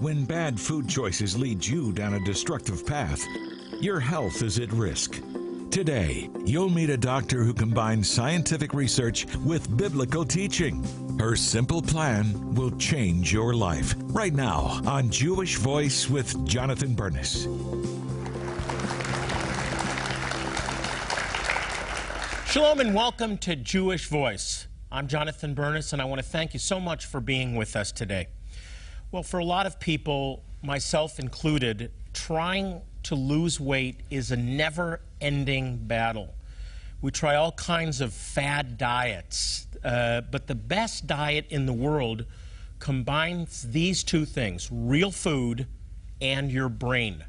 When bad food choices lead you down a destructive path, your health is at risk. Today, you'll meet a doctor who combines scientific research with biblical teaching. Her simple plan will change your life. Right now on Jewish Voice with Jonathan Bernis. Shalom and welcome to Jewish Voice. I'm Jonathan Bernis, and I want to thank you so much for being with us today. Well, for a lot of people, myself included, trying to lose weight is a never ending battle. We try all kinds of fad diets, uh, but the best diet in the world combines these two things real food and your brain.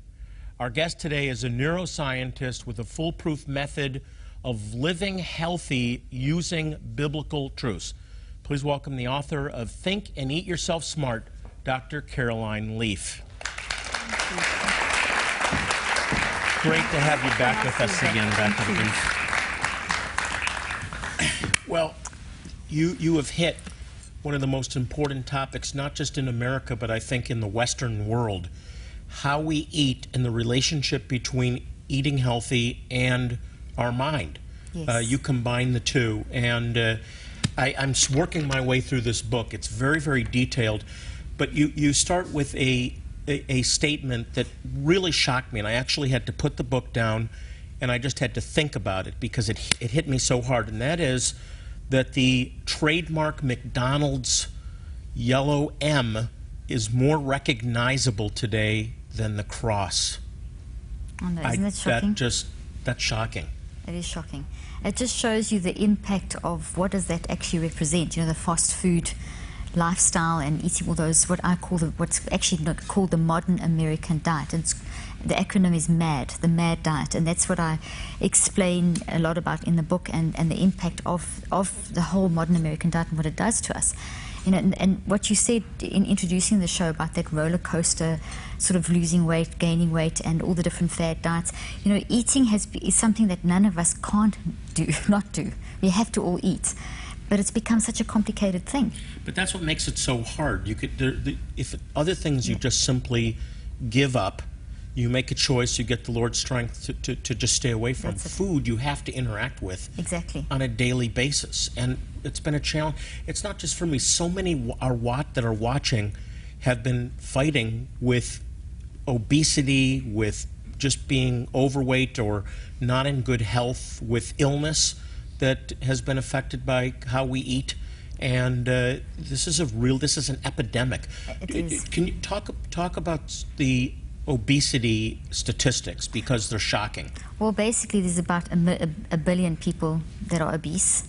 Our guest today is a neuroscientist with a foolproof method of living healthy using biblical truths. Please welcome the author of Think and Eat Yourself Smart, Dr. Caroline Leaf. Great to have you back with us again, Dr. Leaf. Well, you, you have hit one of the most important topics, not just in America, but I think in the Western world how we eat and the relationship between eating healthy and our mind. Yes. Uh, you combine the two, and uh, I, I'm working my way through this book. It's very, very detailed, but you, you start with a, a, a statement that really shocked me, and I actually had to put the book down and I just had to think about it because it, it hit me so hard, and that is that the trademark McDonald's yellow M is more recognizable today than the cross. Oh, no, isn't that shocking? That just that's shocking. It is shocking. It just shows you the impact of what does that actually represent. You know, the fast food lifestyle and eating all those what I call the what's actually called the modern American diet. And the acronym is MAD, the MAD diet, and that's what I explain a lot about in the book and, and the impact of of the whole modern American diet and what it does to us. You know, and, and what you said in introducing the show about that roller coaster, sort of losing weight, gaining weight, and all the different fad diets. You know, eating has is something that none of us can't do, not do. We have to all eat, but it's become such a complicated thing. But that's what makes it so hard. You could, there, the, if other things you just simply give up, you make a choice, you get the Lord's strength to, to, to just stay away from. Food you have to interact with Exactly. on a daily basis, and it's been a challenge. It's not just for me. So many are wat that are watching have been fighting with obesity, with just being overweight or not in good health, with illness that has been affected by how we eat. And uh, this is a real, this is an epidemic. Is. Can you talk talk about the obesity statistics because they're shocking? Well, basically, there's about a, a, a billion people that are obese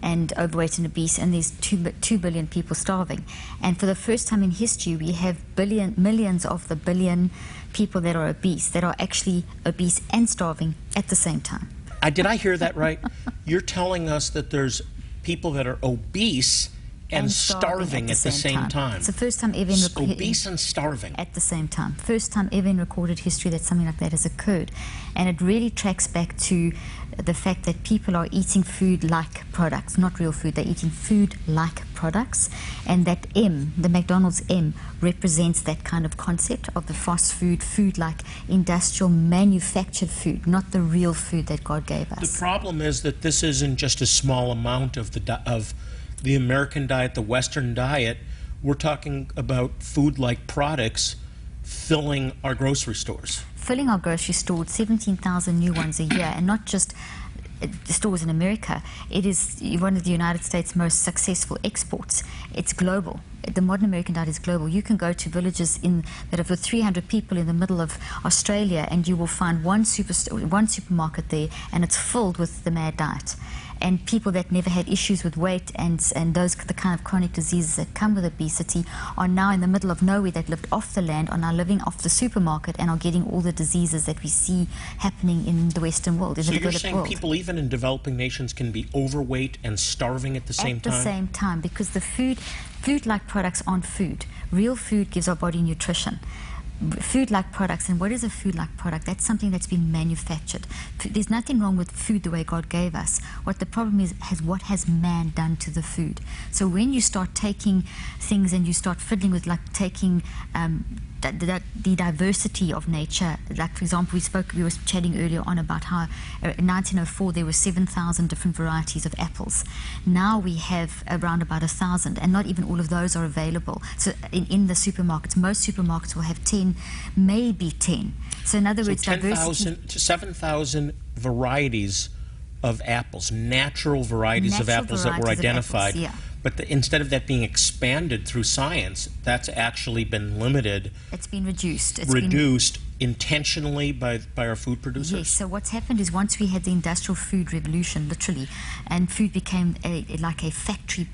and overweight and obese, and there's two, two billion people starving. And for the first time in history, we have billion, millions of the billion people that are obese that are actually obese and starving at the same time. I, did I hear that right? You're telling us that there's people that are obese and, starving, at the same, time. It's the first time ever in obese and starving. at the same time. First time ever in recorded history that something like that has occurred. And it really tracks back to the fact that people are eating food like products, not real food. They're eating food like products. And that M, the McDonald's M, represents that kind of concept of the fast food, food like industrial manufactured food, not the real food that God gave us. The problem is that this isn't just a small amount of the of the American diet, the Western diet. We're talking about food-like products filling our grocery stores. filling our grocery stores, 17,000 new ones a year, and not just uh, stores in America. It is one of the United States' most successful exports. It's global. The modern American diet is global. You can go to villages in that have got 300 people in the middle of Australia, and you will find one super one supermarket there, and it's filled with the mad diet. And people that never had issues with weight and and those the kind of chronic diseases that come with obesity are now in the middle of nowhere that lived off the land are now living off the supermarket and are getting all the diseases that we see happening in the Western world, So you're saying world. people even in developing nations can be overweight and starving at the same time? at the same time because the food food like products aren't food real food gives our body nutrition food-like products. And what is a food-like product? That's something that's been manufactured. There's nothing wrong with food the way God gave us. What the problem is, has what has man done to the food? So when you start taking things and you start fiddling with, like taking um, the, the, the diversity of nature. Like, for example, we spoke, we were chatting earlier on about how uh, in 1904 there were 7,000 different varieties of apples. Now we have around about a thousand, and not even all of those are available. So in, in the supermarkets, most supermarkets will have 10, maybe 10. So in other So words, diversity. 7,000 varieties of apples, natural varieties of Natural apples that were varieties of identified. apples, yeah. But the, instead of that being expanded through science, that's actually been limited, It's been reduced. It's been reduced intentionally by, by our food producers. Yes. So what's happened is once we had the industrial food revolution, literally, and food became a, like a factory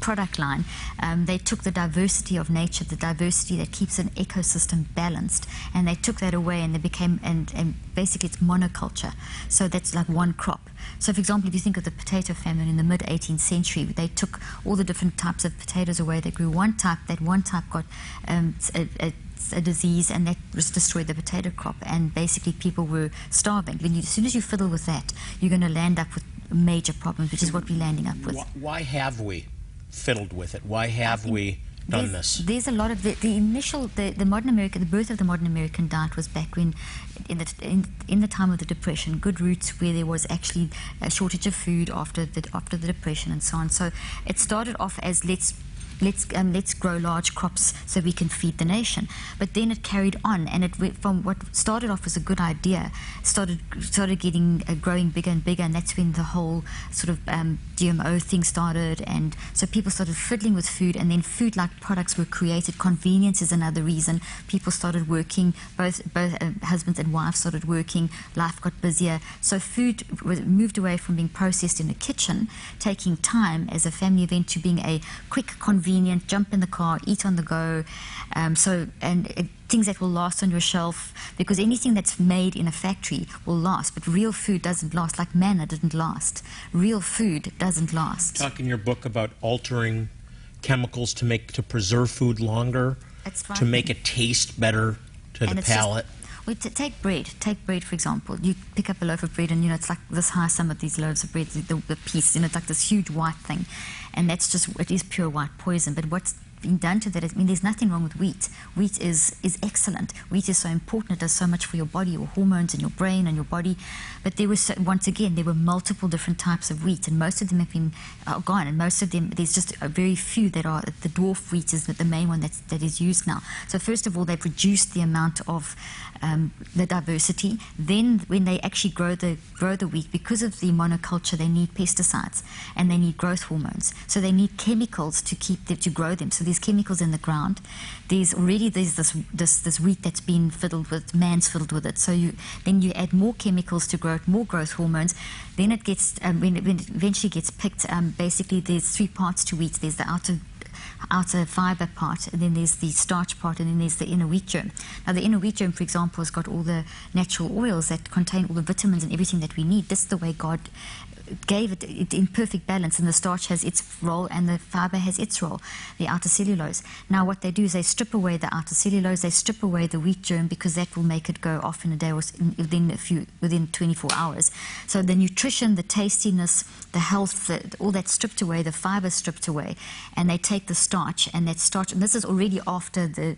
product line, um, they took the diversity of nature, the diversity that keeps an ecosystem balanced, and they took that away, and they became and, and basically it's monoculture. So that's like one crop. So, for example, if you think of the potato famine in the mid 18th century, they took all the different types of potatoes away. They grew one type. That one type got um, a, a a disease and that destroyed the potato crop and basically people were starving. When you, as soon as you fiddle with that, you're going to land up with major problems, which is what we're landing up with. Why have we fiddled with it? Why have we done there's, this? There's a lot of the, the initial the, the modern America the birth of the modern American diet was back when in the in, in the time of the depression good roots where there was actually a shortage of food after the after the depression and so on so it started off as let's let's um, let's grow large crops so we can feed the nation. But then it carried on, and it went from what started off as a good idea started started getting uh, growing bigger and bigger, and that's when the whole sort of um, GMO thing started, and so people started fiddling with food, and then food-like products were created. Convenience is another reason people started working. Both both uh, husbands and wives started working. Life got busier, so food was moved away from being processed in the kitchen, taking time as a family event, to being a quick, convenient jump in the car, eat on the go. Um, so and uh, things that will last on your shelf because anything that's made in a factory will last, but real food doesn't last. Like manna didn't last. Real food doesn't last. Talk in your book about altering chemicals to make to preserve food longer, to make it taste better to And the palate. just- t- take bread. Take bread, for example. You pick up a loaf of bread, and you know it's like this high. Some of these loaves of bread, the, the, piece, you know, it's like this huge white thing, and that's just it is pure white poison. But what's been done to that I mean, there's nothing wrong with wheat. Wheat is is excellent. Wheat is so important. It does so much for your body, your hormones, and your brain and your body. But there was once again there were multiple different types of wheat, and most of them have been uh, gone. And most of them, there's just a very few that are the dwarf wheat is the, main one that's, that is used now. So first of all, they've reduced the amount of um, the diversity. Then, when they actually grow the grow the wheat, because of the monoculture, they need pesticides and they need growth hormones. So they need chemicals to keep them to grow them. So there's chemicals in the ground. There's already there's this this this wheat that's been fiddled with, man's fiddled with it. So you then you add more chemicals to grow it, more growth hormones. Then it gets um, when, it, when it eventually gets picked. Um, basically, there's three parts to wheat. There's the outer outer fiber part, and then there's the starch part, and then there's the inner wheat germ. Now, the inner wheat germ, for example, has got all the natural oils that contain all the vitamins and everything that we need. This is the way God gave it, it in perfect balance, and the starch has its role and the fiber has its role, the outer cellulose. Now, what they do is they strip away the outer cellulose, they strip away the wheat germ because that will make it go off in a day or within a few within 24 hours. So the nutrition, the tastiness, the health, the, all that stripped away, the fiber stripped away, and they take the starch and that starch. And this is already after the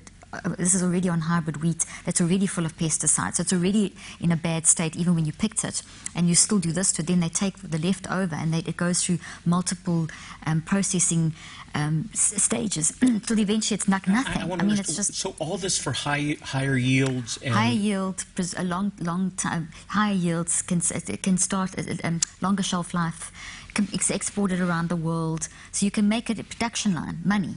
this is already on hybrid wheat that's already full of pesticides. So it's already in a bad state even when you picked it. And you still do this to it. Then they take the leftover and they, it goes through multiple um, processing um, s- stages till eventually it's like nothing. I, wanna mean, it's just so all this for high higher yields and high yield, a long, long time, high yields can, it can start uh, um, longer shelf life, can ex- exported around the world. So you can make it a production line, money.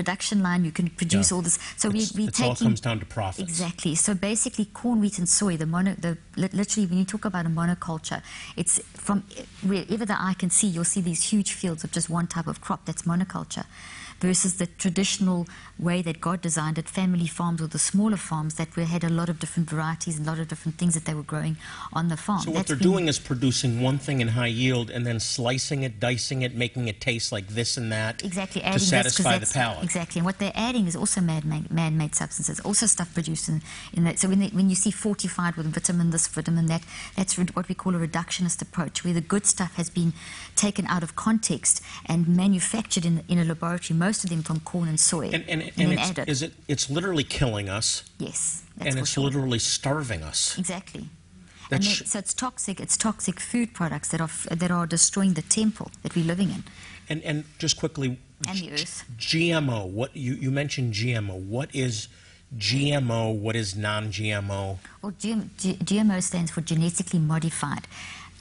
Production line, you can produce Yeah. all this. So we It's- we it's all comes down to profit. Exactly. So basically, corn, wheat, and soy. The mono, the literally, when you talk about a monoculture, it's from wherever the eye can see. You'll see these huge fields of just one type of crop. That's monoculture. Versus the traditional way that God designed it, family farms or the smaller farms that had a lot of different varieties and a lot of different things that they were growing on the farm. So what That's they're doing is producing one thing in high yield and then slicing it, dicing it, making it taste like this and that Exactly, to adding this 'cause satisfy the palate. Exactly, and what they're adding is also man-made, man-made substances, also stuff produced in, in that. So when, they, when you see fortified with vitamin this, vitamin that, that's what we call a reductionist approach, where the good stuff has been taken out of context and manufactured in, in a laboratory, most of them from corn and soy, And, and, and, then it's, added. is it, it's literally killing us yes, that's and it's sure. literally starving us. Exactly. And That's then, so it's toxic. It's toxic food products that are that are destroying the temple that we're living in. And, and just quickly, And the earth. GMO. What you, you mentioned GMO. What is GMO? What is non-GMO? Well, GM, G, GMO stands for genetically modified.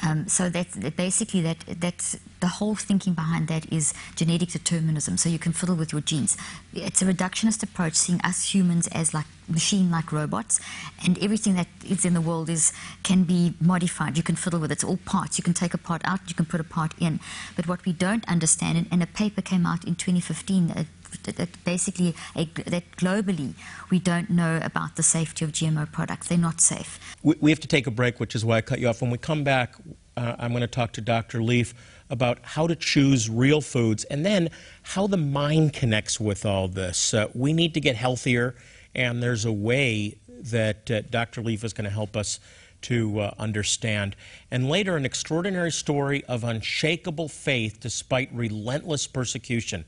Um, so that's that basically that that's the whole thinking behind that is genetic determinism. So you can fiddle with your genes. It's a reductionist approach, seeing us humans as like machine-like robots, and everything that is in the world is can be modified. You can fiddle with it. It's all parts. You can take a part out. You can put a part in. But what we don't understand, and, and a paper came out in 2015. That, that- basically a, that globally we don't know about the safety of GMO products. They're not safe. We, we have to take a break, which is why I cut you off. When we come back, uh, I'm going to talk to Dr. Leaf about how to choose real foods and then how the mind connects with all this. Uh, we need to get healthier, and there's a way that uh, Dr. Leaf is going to help us to uh, understand. And later, an extraordinary story of unshakable faith despite relentless persecution.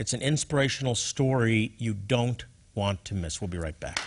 It's an inspirational story you don't want to miss. We'll be right back.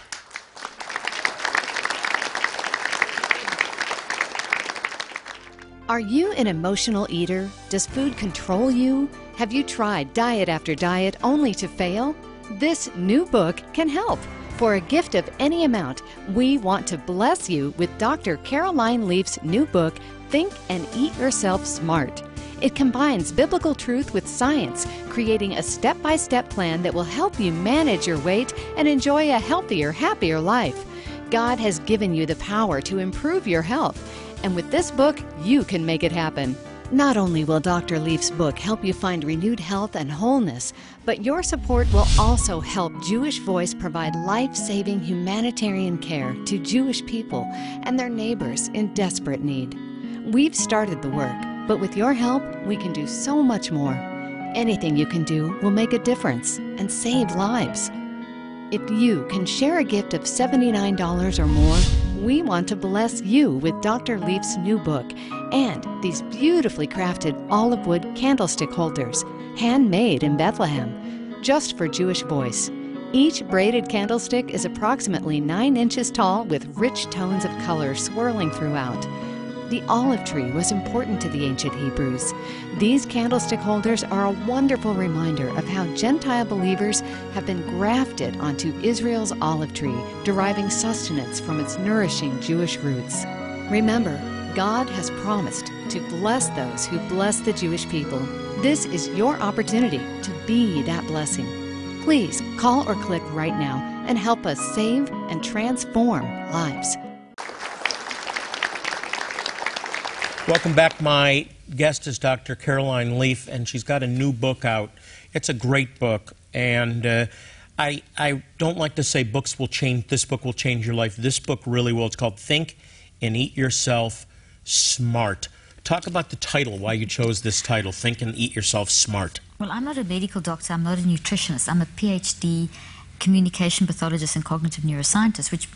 Are you an emotional eater? Does food control you? Have you tried diet after diet only to fail? This new book can help. For a gift of any amount, we want to bless you with Dr. Caroline Leaf's new book, Think and Eat Yourself Smart. It combines biblical truth with science, creating a step by step plan that will help you manage your weight and enjoy a healthier, happier life. God has given you the power to improve your health, and with this book, you can make it happen. Not only will Dr. Leaf's book help you find renewed health and wholeness, but your support will also help Jewish Voice provide life saving humanitarian care to Jewish people and their neighbors in desperate need. We've started the work, but with your help, we can do so much more. Anything you can do will make a difference and save lives. If you can share a gift of $79 or more, we want to bless you with Dr. Leaf's new book and these beautifully crafted olive wood candlestick holders, handmade in Bethlehem, just for Jewish Voice. Each braided candlestick is approximately 9 inches tall with rich tones of color swirling throughout. The olive tree was important to the ancient Hebrews. These candlestick holders are a wonderful reminder of how Gentile believers have been grafted onto Israel's olive tree, deriving sustenance from its nourishing Jewish roots. Remember, God has promised to bless those who bless the Jewish people. This is your opportunity to be that blessing. Please call or click right now and help us save and transform lives. Welcome back. My guest is Dr. Caroline Leaf, and she's got a new book out. It's a great book, and uh, I, I don't like to say books will change, this book will change your life. This book really will. It's called Think and Eat Yourself Smart. Talk about the title, why you chose this title, Think and Eat Yourself Smart. Well, I'm not a medical doctor. I'm not a nutritionist. I'm a PhD communication pathologist and cognitive neuroscientist, which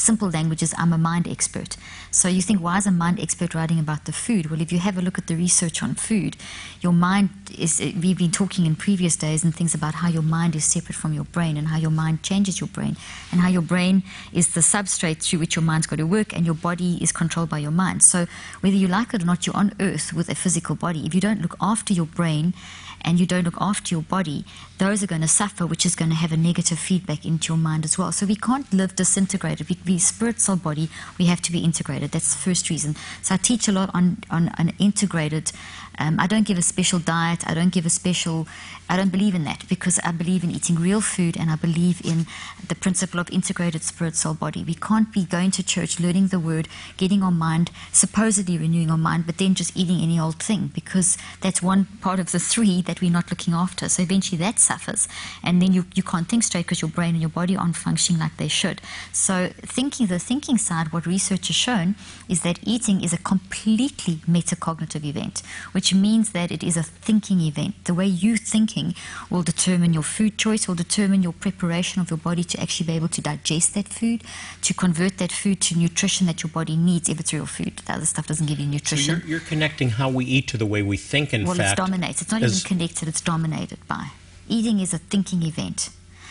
simple language is I'm a mind expert. So you think, why is a mind expert writing about the food? Well, if you have a look at the research on food, your mind is, eh, we've been talking in previous days and things about how your mind is separate from your brain and how your mind changes your brain and how your brain is the substrate through which your mind's got to work and your body is controlled by your mind. So whether you like it or not, you're on earth with a physical body. If you don't look after your brain and you don't look after your body, those are going to suffer, which is going to have a negative feedback into your mind as well. So we can't live disintegrated. We, we spirit, soul, body, we have to be integrated. That's the first reason. So I teach a lot on, on, on integrated. Um, I don't give a special diet. I don't give a special. I don't believe in that because I believe in eating real food and I believe in the principle of integrated spirit, soul, body. We can't be going to church, learning the word, getting our mind, supposedly renewing our mind, but then just eating any old thing because that's one part of the three that we're not looking after. So eventually that suffers. And then you, you can't think straight because your brain and your body aren't functioning like they should. So, thinking, the thinking side, what research has shown is that eating is a completely metacognitive event, which means that it is a thinking event. The way you thinking will determine your food choice, will determine your preparation of your body to actually be able to digest that food, to convert that food to nutrition that your body needs if it's real food. The other stuff doesn't give you So nutrition. you're, you're connecting how we eat to the way we think, in well, fact. it's dominated. It's not even connected, it's dominated by. Eating is a thinking event.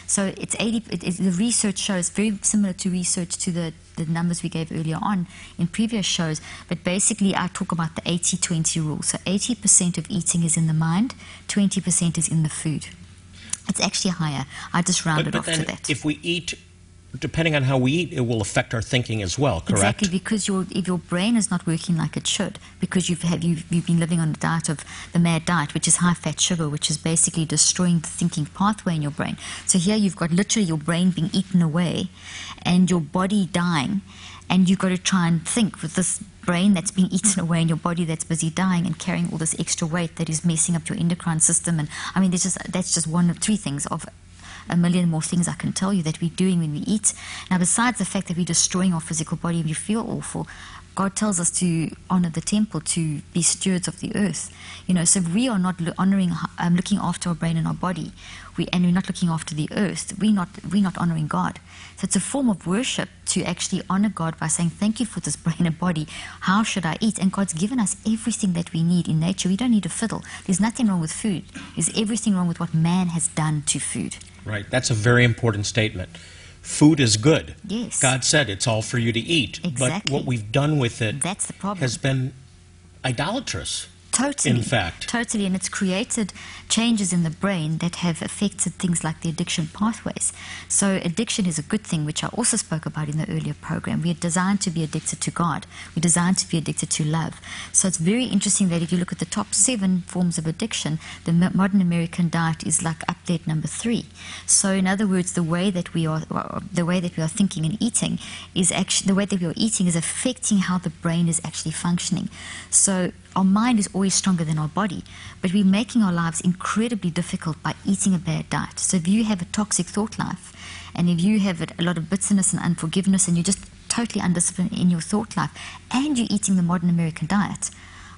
So it's 80, it, it, the research shows very similar to research to the, the numbers we gave earlier on in previous shows. But basically, I talk about the 80 20 rule. So 80% of eating is in the mind, 20% is in the food. It's actually higher. I just But, rounded but off then to that. if we eat, depending on how we eat, it will affect our thinking as well, correct? Exactly, because your if your brain is not working like it should, because you've have you've, you've been living on the diet of the MAD diet, which is high fat sugar, which is basically destroying the thinking pathway in your brain. So here you've got literally your brain being eaten away, and your body dying, and you've got to try and think with this brain that's being eaten away and your body that's busy dying and carrying all this extra weight that is messing up your endocrine system. And I mean, just that's just one of three things of a million more things I can tell you that we're doing when we eat. Now, besides the fact that we're destroying our physical body and we feel awful, God tells us to honor the temple, to be stewards of the earth. You know, so if we are not honoring, um, looking after our brain and our body, we, and we're not looking after the earth, we're not, we're not honoring God. So it's a form of worship to actually honor God by saying, Thank you for this brain and body. How should I eat? And God's given us everything that we need in nature. We don't need a fiddle. There's nothing wrong with food. There's everything wrong with what man has done to food. Right. That's a very important statement. Food is good. Yes. God said it's all for you to eat. Exactly. But what we've done with it That's the problem. has been idolatrous. Totally. in fact. Totally. And it's created changes in the brain that have affected things like the addiction pathways. So, addiction is a good thing, which I also spoke about in the earlier program. We are designed to be addicted to God, we're designed to be addicted to love. So, it's very interesting that if you look at the top seven forms of addiction, the modern American diet is like up there number three. So, in other words, the way that we are, uh, the way that we are thinking and eating is actually the way that we are eating is affecting how the brain is actually functioning. So, our mind is always stronger than our body, but we're making our lives incredibly difficult by eating a bad diet. So if you have a toxic thought life, and if you have a lot of bitterness and unforgiveness, and you're just totally undisciplined in your thought life, and you're eating the modern American diet,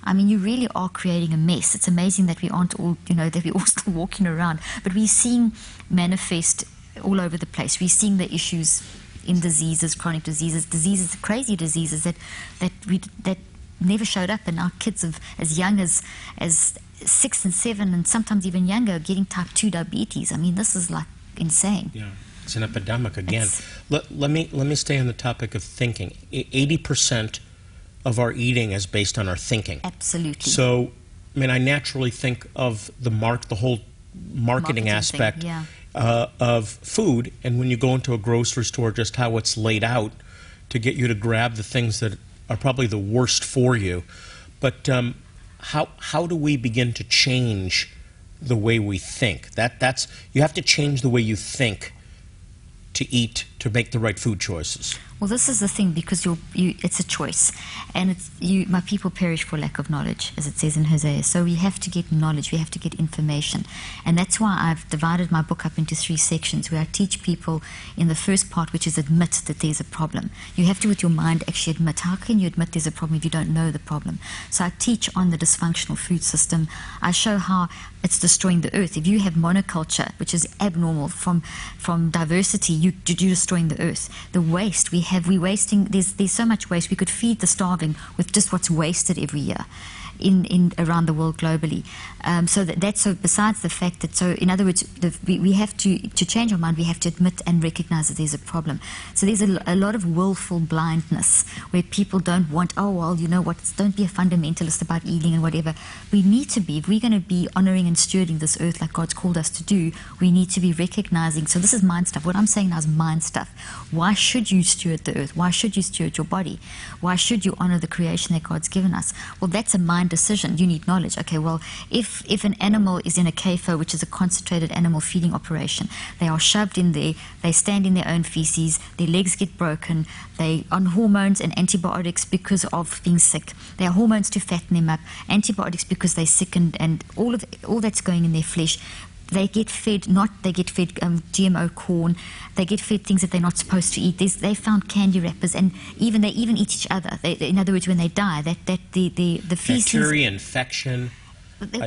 I mean, you really are creating a mess. It's amazing that we aren't all, you know, that we're all still walking around, but we're seeing manifest all over the place. We're seeing the issues in diseases, chronic diseases, diseases, crazy diseases that that we that never showed up, and our kids of as young as as six and seven, and sometimes even younger, getting type two diabetes. I mean, this is like insane. Yeah. It's an epidemic again. Let, let me let me stay on the topic of thinking. Eighty percent of our eating is based on our thinking. Absolutely. So, I mean, I naturally think of the mark, the whole marketing, Marketing thing, aspect yeah. uh, of food, and when you go into a grocery store, just how it's laid out to get you to grab the things that are probably the worst for you. But um, how how do we begin to change the way we think? That that's you have to change the way you think to eat to make the right food choices. Well, this is the thing because you, it's a choice, and you. My people perish for lack of knowledge, as it says in Hosea. So we have to get knowledge. We have to get information, and that's why I've divided my book up into three sections, where I teach people in the first part, which is admit that there's a problem. You have to, with your mind, actually admit. How can you admit there's a problem if you don't know the problem? So I teach on the dysfunctional food system. I show how it's destroying the earth. If you have monoculture, which is abnormal from from diversity, you, you're destroying the earth. The waste we have, we wasting. There's there's so much waste. We could feed the starving with just what's wasted every year. In, in around the world globally, um, so that, that's so. Besides the fact that, so in other words, the, we, we have to to change our mind. We have to admit and recognize that there's a problem. So there's a, a lot of willful blindness where people don't want. Oh well, you know what? Don't be a fundamentalist about eating and whatever. We need to be. If we're going to be honoring and stewarding this earth like God's called us to do, we need to be recognizing. So this is mind stuff. What I'm saying now is mind stuff. Why should you steward the earth? Why should you steward your body? Why should you honor the creation that God's given us? Well, that's a mind decision. You need knowledge. Okay, well, if if an animal is in a CAFO, which is a concentrated animal feeding operation, they are shoved in there. They stand in their own feces. Their legs get broken. They on hormones and antibiotics because of being sick. They are hormones to fatten them up. Antibiotics because they're and all of all that's going in their flesh they get fed not they get fed um, GMO corn, they get fed things that they're not supposed to eat. There's, they found candy wrappers, and even they even eat each other. They, in other words, when they die, that that the the the feces. Bacteria infection.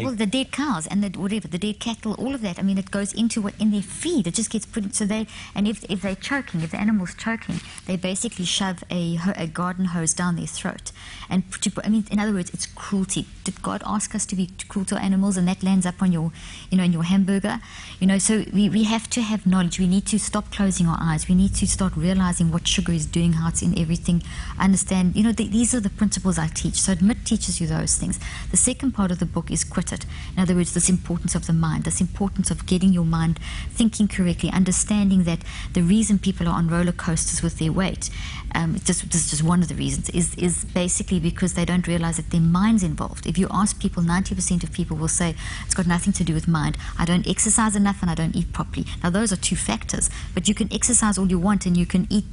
Well, the dead cows and the whatever, the dead cattle, all of that. I mean, it goes into what in their feed. It just gets put. In, so they and if if they're choking, if the animal's choking, they basically shove a a garden hose down their throat. And to, I mean, in other words, it's cruelty. Did God ask us to be cruel to animals, and that lands up on your, you know, in your hamburger? You know, so we, we have to have knowledge. We need to stop closing our eyes. We need to start realizing what sugar is doing, how it's in everything. Understand, you know, the, these are the principles I teach. So admit teaches you those things. The second part of the book is In other words, this importance of the mind, this importance of getting your mind thinking correctly, understanding that the reason people are on roller coasters with their weight, um, just, this is just one of the reasons, is, is basically because they don't realize that their mind's involved. If you ask people, 90% of people will say, it's got nothing to do with mind. I don't exercise enough and I don't eat properly. Now, those are two factors, but you can exercise all you want and you can eat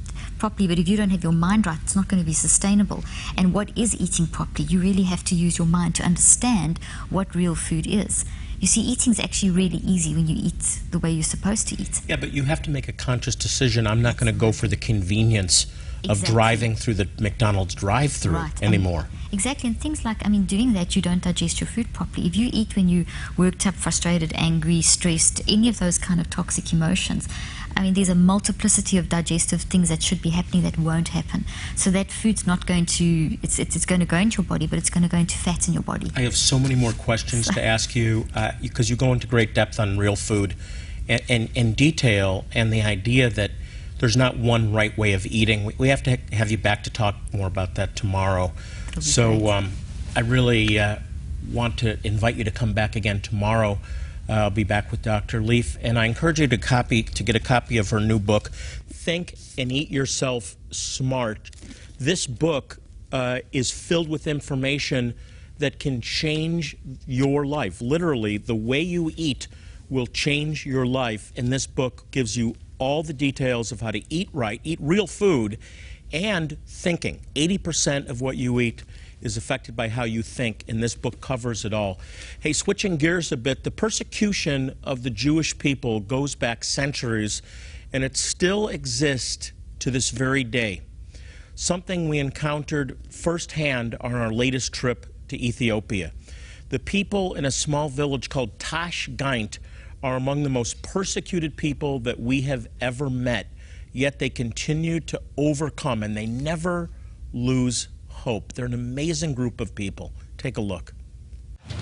properly, but if you don't have your mind right, it's not going to be sustainable. And what is eating properly? You really have to use your mind to understand what real food is. You see, eating is actually really easy when you eat the way you're supposed to eat. Yeah, but you have to make a conscious decision. I'm not going to go for the convenience of Exactly. driving through the McDonald's drive-through Right. Anymore. Exactly, and things like, I mean, doing that, you don't digest your food properly. If you eat when you're worked up, frustrated, angry, stressed, any of those kind of toxic emotions, I mean, there's a multiplicity of digestive things that should be happening that won't happen. So that food's not going to, it's, it's, it's going to go into your body, but it's going to go into fat in your body. I have so many more questions to ask you uh, because you go into great depth on real food and, and, and detail and the idea that there's not one right way of eating. We, we have to ha- have you back to talk more about that tomorrow. So um, I really uh, want to invite you to come back again tomorrow. I'll be back with Dr. Leaf, and I encourage you to copy to get a copy of her new book, Think and Eat Yourself Smart. This book uh, is filled with information that can change your life. Literally, the way you eat will change your life, and this book gives you all the details of how to eat right, eat real food, and thinking. 80% of what you eat is affected by how you think, and this book covers it all. Hey, switching gears a bit, the persecution of the Jewish people goes back centuries, and it still exists to this very day. Something we encountered firsthand on our latest trip to Ethiopia. The people in a small village called Tash Gaint are among the most persecuted people that we have ever met, yet they continue to overcome and they never lose hope. They're an amazing group of people. Take a look.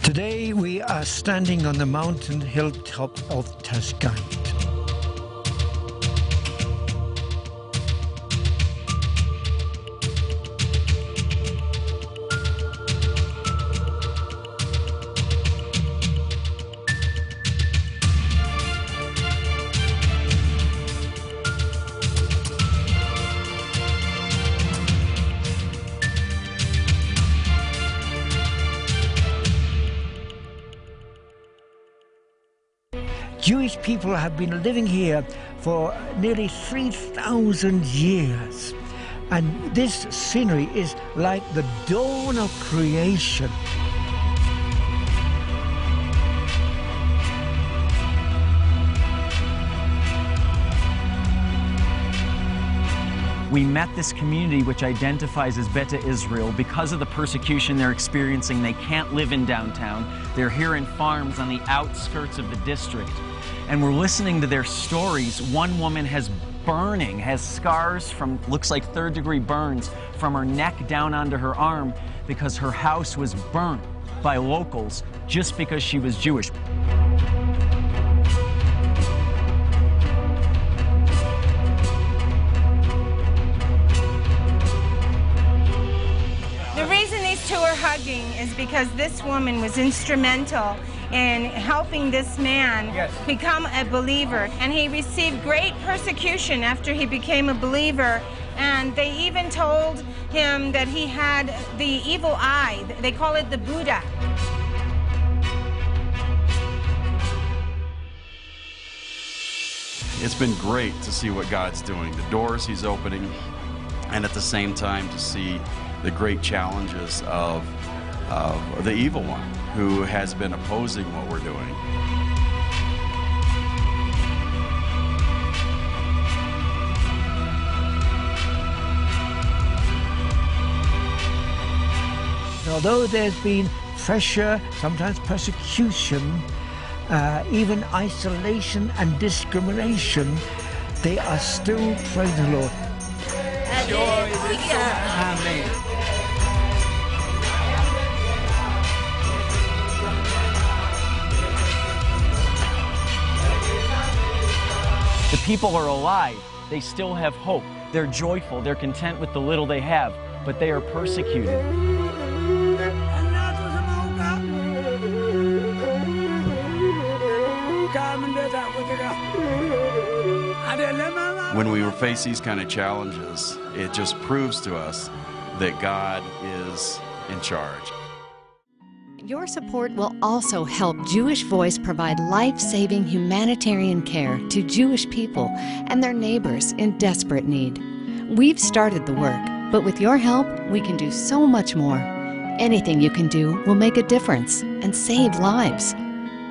Today we are standing on the mountain hilltop of Tash Gaint. People have been living here for nearly 3,000 years. And this scenery is like the dawn of creation. We met this community which identifies as Beta Israel because of the persecution they're experiencing. They can't live in downtown. They're here in farms on the outskirts of the district. And we're listening to their stories. One woman has burning, has scars from, looks like third degree burns from her neck down onto her arm because her house was burnt by locals just because she was Jewish. The reason these two are hugging is because this woman was instrumental in helping this man become a believer. And he received great persecution after he became a believer. And they even told him that he had the evil eye. They call it the buda. It's been great to see what God's doing, the doors He's opening, and at the same time to see the great challenges of, of the evil one who has been opposing what we're doing. although there's been pressure, sometimes persecution, uh, even isolation and discrimination, they are still praising the Lord. Amen. The people are alive. They still have hope. They're joyful. They're content with the little they have, but they are persecuted. When we face these kind of challenges, it just proves to us that God is in charge. Your support will also help Jewish Voice provide life saving humanitarian care to Jewish people and their neighbors in desperate need. We've started the work, but with your help, we can do so much more. Anything you can do will make a difference and save lives.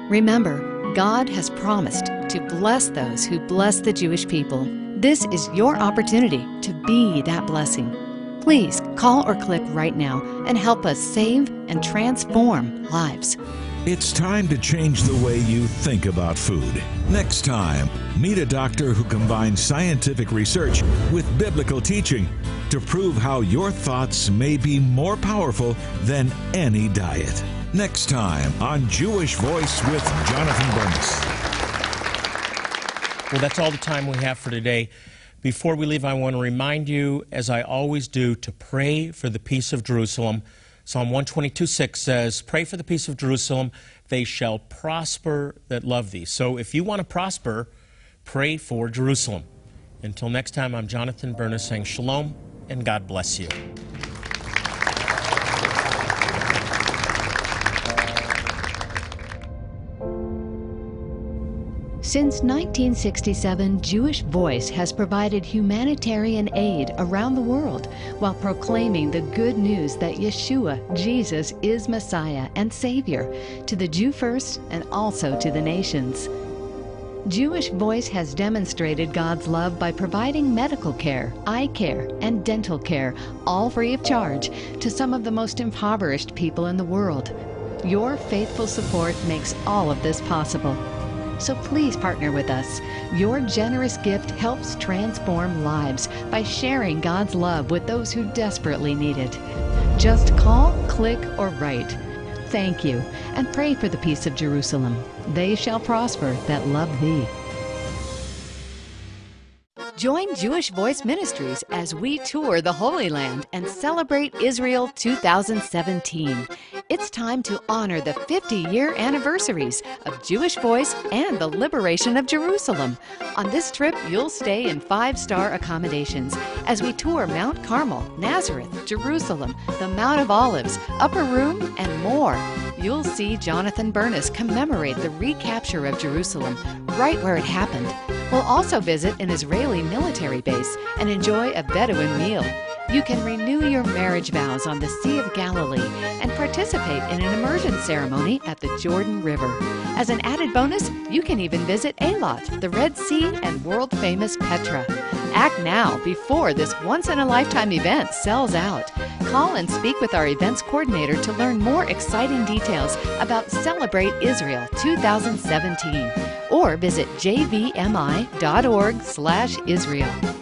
Remember, God has promised to bless those who bless the Jewish people. This is your opportunity to be that blessing. Please call or click right now and help us save and transform lives. It's time to change the way you think about food. Next time, meet a doctor who combines scientific research with biblical teaching to prove how your thoughts may be more powerful than any diet. Next time on Jewish Voice with Jonathan Bernis. Well, that's all the time we have for today. Before we leave, I want to remind you, as I always do, to pray for the peace of Jerusalem. Psalm 122 6 says, Pray for the peace of Jerusalem, they shall prosper that love thee. So if you want to prosper, pray for Jerusalem. Until next time, I'm Jonathan Bernis saying shalom and God bless you. Since 1967, Jewish Voice has provided humanitarian aid around the world while proclaiming the good news that Yeshua, Jesus, is Messiah and Savior to the Jew first and also to the nations. Jewish Voice has demonstrated God's love by providing medical care, eye care, and dental care, all free of charge, to some of the most impoverished people in the world. Your faithful support makes all of this possible. So please partner with us. Your generous gift helps transform lives by sharing God's love with those who desperately need it. Just call, click, or write. Thank you, and pray for the peace of Jerusalem. They shall prosper that love thee. Join Jewish Voice Ministries as we tour the Holy Land and celebrate Israel 2017. It's time to honor the 50 year anniversaries of Jewish Voice and the liberation of Jerusalem. On this trip, you'll stay in five star accommodations as we tour Mount Carmel, Nazareth, Jerusalem, the Mount of Olives, Upper Room, and more. You'll see Jonathan Bernis commemorate the recapture of Jerusalem right where it happened. We'll also visit an Israeli military base and enjoy a Bedouin meal. You can renew your marriage vows on the Sea of Galilee and participate in an immersion ceremony at the Jordan River. As an added bonus, you can even visit Eilat, the Red Sea, and world famous Petra. Act now before this once in a lifetime event sells out. Call and speak with our events coordinator to learn more exciting details about Celebrate Israel 2017 or visit jvmi.org/israel.